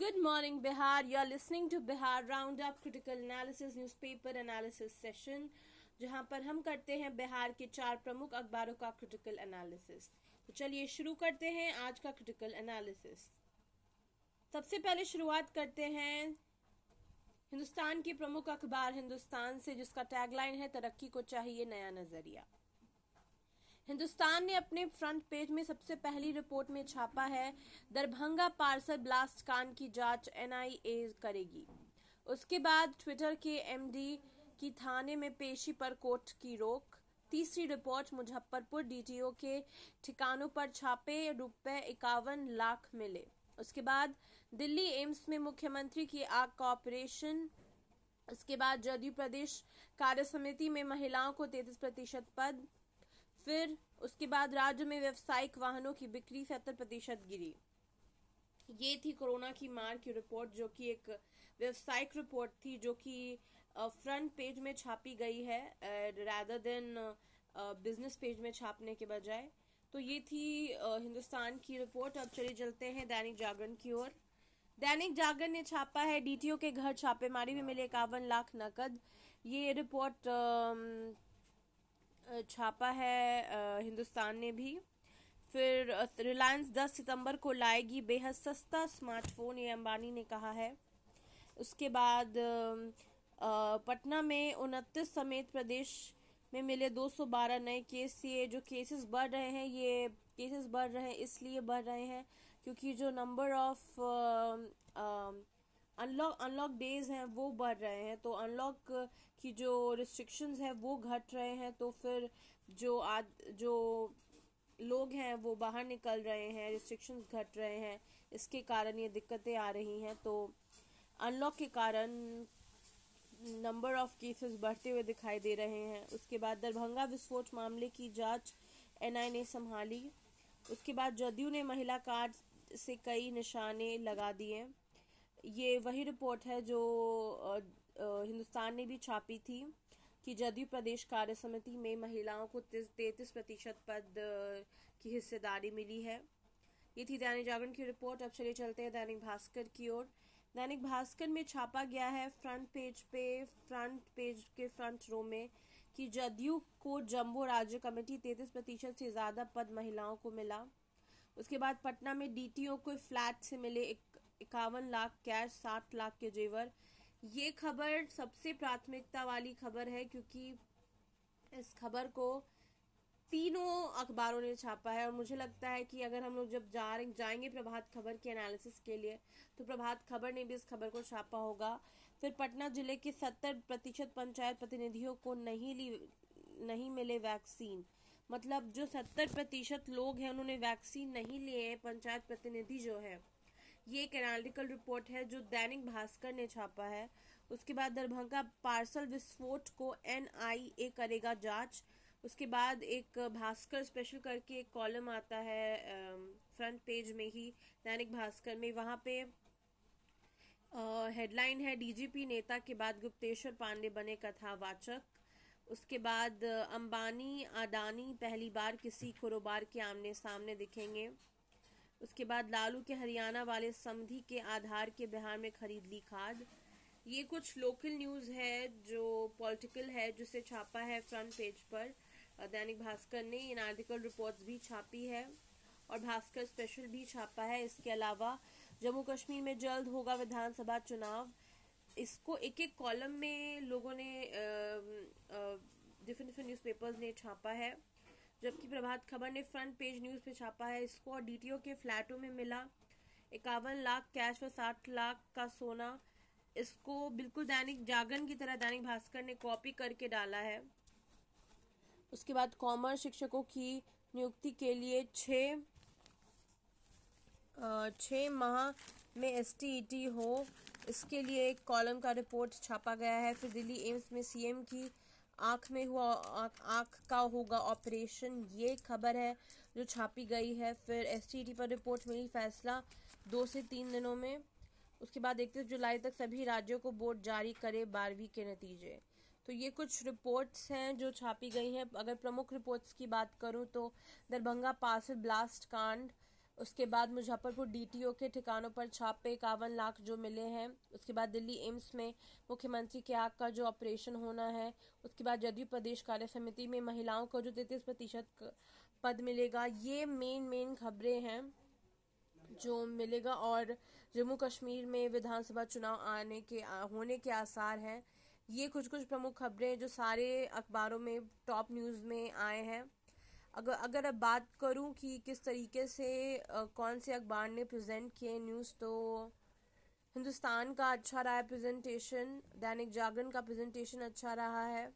Good morning, Bihar. You're listening to Bihar Roundup Critical Analysis Newspaper Analysis Session, जहाँ पर हम करते हैं बिहार के चार प्रमुख अखबारों का क्रिटिकल एनालिसिस तो चलिए शुरू करते हैं आज का क्रिटिकल एनालिसिस सबसे पहले शुरुआत करते हैं हिंदुस्तान की प्रमुख अखबार हिंदुस्तान से जिसका टैगलाइन है तरक्की को चाहिए नया नज़रिया। हिंदुस्तान ने अपने फ्रंट पेज में सबसे पहली रिपोर्ट में छापा है, दरभंगा पार्सल ब्लास्ट कांड की जाँच एनआईए करेगी। उसके बाद ट्विटर के एमडी की थाने में पेशी पर कोर्ट की रोक। तीसरी रिपोर्ट, मुजफ्फरपुर डीटीओ के ठिकानों पर छापे, रुपए इक्यावन लाख मिले। उसके बाद दिल्ली एम्स में मुख्यमंत्री की आग का ऑपरेशन उसके बाद जदयू प्रदेश कार्य समिति में महिलाओं को तैतीस प्रतिशत पद। फिर उसके बाद राज्य में व्यवसायिक वाहनों की बिक्री सत्तर प्रतिशत गिरी। ये थी कोरोना की मार की रिपोर्ट, जो कि एक व्यवसायिक रिपोर्ट थी, जो कि फ्रंट पेज में छापी गई है रैदर देन बिज़नेस पेज में छापने के बजाय। तो ये थी हिंदुस्तान की रिपोर्ट। अब चले चलते हैं दैनिक जागरण की ओर। दैनिक जागरण ने छापा है डीटीओ के घर छापेमारी में मिले इक्यावन लाख नकद। ये रिपोर्ट छापा है हिंदुस्तान ने भी। फिर रिलायंस 10 सितंबर को लाएगी बेहद सस्ता स्मार्टफ़ोन, ये अंबानी ने कहा है। उसके बाद पटना में उनतीस समेत प्रदेश में मिले 212 नए केस। ये जो केसेस बढ़ रहे हैं, ये केसेस बढ़ रहे हैं, इसलिए बढ़ रहे हैं क्योंकि जो number of unlock unlock days हैं, वो बढ़ रहे हैं तो अनलॉक की जो रिस्ट्रिक्शंस हैं, वो घट रहे हैं तो फिर जो आज जो लोग हैं, वो बाहर निकल रहे हैं रिस्ट्रिक्शंस घट रहे हैं, इसके कारण ये दिक्कतें आ रही हैं तो अनलॉक के कारण नंबर ऑफ़ केसेस बढ़ते हुए दिखाई दे रहे हैं। उसके बाद दरभंगा विस्फोट मामले की जाँच एनआई ने संभाली। उसके बाद जदयू ने महिला कार्ड से कई निशाने लगा दिए। ये वही रिपोर्ट है जो हिंदुस्तान ने भी छापी थी कि जदयू प्रदेश कार्य समिति में महिलाओं को तैतीस प्रतिशत पद की हिस्सेदारी मिली है। ये थी दैनिक जागरण की रिपोर्ट अब चलिए चलते हैं दैनिक भास्कर की ओर। दैनिक भास्कर में छापा गया है फ्रंट पेज पे फ्रंट पेज के फ्रंट रो में कि जदयू को जम्बो राज्य कमेटी तैतीस प्रतिशत से ज़्यादा पद महिलाओं को मिला। उसके बाद पटना में डीटीओ को फ्लैट से मिले इक्यावन लाख कैश साठ लाख के जेवर। ये खबर सबसे प्राथमिकता वाली खबर है क्योंकि इस खबर को तीनों अखबारों ने छापा है और मुझे लगता है कि अगर हम लोग जब जा रहे, जाएँगे प्रभात खबर के एनालिसिस के लिए तो प्रभात खबर ने भी इस खबर को छापा होगा। फिर पटना ज़िले के सत्तर प्रतिशत पंचायत प्रतिनिधियों को नहीं ली, नहीं मिले वैक्सीन मतलब जो सत्तर प्रतिशत लोग हैं, उन्होंने वैक्सीन नहीं लिए हैं, पंचायत प्रतिनिधि जो है ये एक एनालिटिकल रिपोर्ट है जो दैनिक भास्कर ने छापा है। उसके बाद दरभंगा पार्सल विस्फोट को एनआईए करेगा जाँच। उसके बाद एक भास्कर स्पेशल करके एक कॉलम आता है फ्रंट पेज में ही, दैनिक भास्कर में। वहाँ पे हेडलाइन है डीजीपी नेता के बाद गुप्तेश्वर पांडे बने कथावाचक। उसके बाद अंबानी, अडानी, पहली बार किसी कारोबार के आमने सामने दिखेंगे। उसके बाद लालू के हरियाणा वाले समधि के आधार के बिहार में खरीद ली खाद। ये कुछ लोकल न्यूज़ है जो पॉलिटिकल है, जिसे छापा है फ्रंट पेज पर। दैनिक भास्कर ने इन आर्टिकल रिपोर्ट्स भी छापी है और भास्कर स्पेशल भी छापा है। इसके अलावा जम्मू कश्मीर में जल्द होगा विधानसभा चुनाव। इसको एक एक कॉलम में लोगों ने डिफरेंट डिफरेंट न्यूज़पेपर्स ने छापा है। जबकि प्रभात खबर ने फ्रंट पेज न्यूज़ पे छापा है। इसको और डीटीओ के फ्लैटों में मिला इक्यावन लाख कैश व साठ लाख का सोना। इसको बिल्कुल दैनिक जागरण की तरह दैनिक भास्कर ने कॉपी करके डाला है। उसके बाद कॉमर्स शिक्षकों की नियुक्ति के लिए छ छ माह में एस हो। इसके लिए एक कॉलम का रिपोर्ट छापा गया है। फिर दिल्ली एम्स में सीएम की आँख में हुआ, आँख का होगा ऑपरेशन। ये खबर है जो छापी गई है, फिर एस पर रिपोर्ट मिली फैसला दो से तीन दिनों में। उसके बाद इकतीस जुलाई तक सभी राज्यों को बोर्ड जारी करे बारहवीं के नतीजे। तो ये कुछ रिपोर्ट्स हैं जो छापी गई हैं। अगर प्रमुख रिपोर्ट्स की बात करूँ तो दरभंगा पार्सल ब्लास्ट कांड उसके बाद मुजफ्फरपुर डीटीओ के ठिकानों पर छापे इक्यावन लाख जो मिले हैं। उसके बाद दिल्ली एम्स में मुख्यमंत्री के आग का जो ऑपरेशन होना है। उसके बाद जदयू प्रदेश कार्य समिति में महिलाओं को जो तैतीस प्रतिशत पद मिलेगा, ये मेन मेन खबरें हैं जो मिलेगा और जम्मू कश्मीर में विधानसभा चुनाव आने के होने के आसार हैं। ये कुछ कुछ प्रमुख खबरें जो सारे अखबारों में टॉप न्यूज़ में आए हैं। अगर अगर अब बात करूँ कि किस तरीके से कौन से अखबार ने प्रेजेंट किए न्यूज़ तो हिंदुस्तान का अच्छा रहा है प्रेजेंटेशन दैनिक जागरण का प्रेजेंटेशन अच्छा रहा है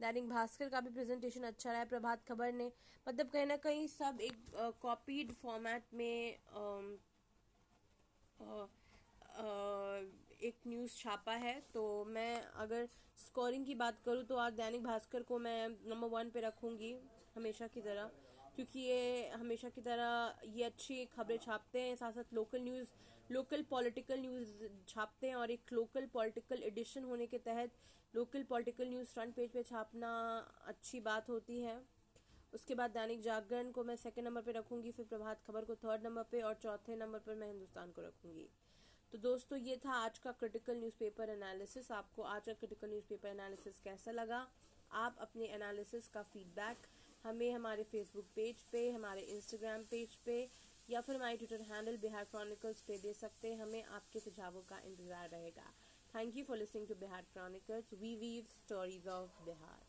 दैनिक भास्कर का भी प्रेजेंटेशन अच्छा रहा है प्रभात खबर ने। मतलब कहीं ना कहीं सब एक कॉपीड फॉर्मेट में आ, आ, आ, एक न्यूज़ छापा है। तो मैं अगर स्कोरिंग की बात करूँ तो आज दैनिक भास्कर को मैं नंबर वन पे रखूँगी। हमेशा की तरह, क्योंकि ये हमेशा की तरह ये अच्छी खबरें छापते हैं, साथ साथ local news local political news छापते हैं और एक लोकल पॉलिटिकल एडिशन होने के तहत local political news front page पे छापना अच्छी बात होती है। उसके बाद दैनिक जागरण को मैं सेकंड नंबर पे रखूँगी, फिर प्रभात खबर को थर्ड नंबर पे और चौथे नंबर पर मैं हिंदुस्तान को रखूँगी। तो दोस्तों, ये था आज का क्रिटिकल न्यूज़पेपर एनालिसिस आपको आज का क्रिटिकल न्यूज़पेपर एनालिसिस कैसा लगा? आप अपने एनालिसिस का फीडबैक हमें हमारे फेसबुक पेज पे, हमारे इंस्टाग्राम पेज पे, या फिर हमारे ट्विटर हैंडल बिहार क्रॉनिकल्स पे दे सकते हैं। हमें आपके सुझावों का इंतज़ार रहेगा। Thank you for listening to Bihar chronicles we weave stories of Bihar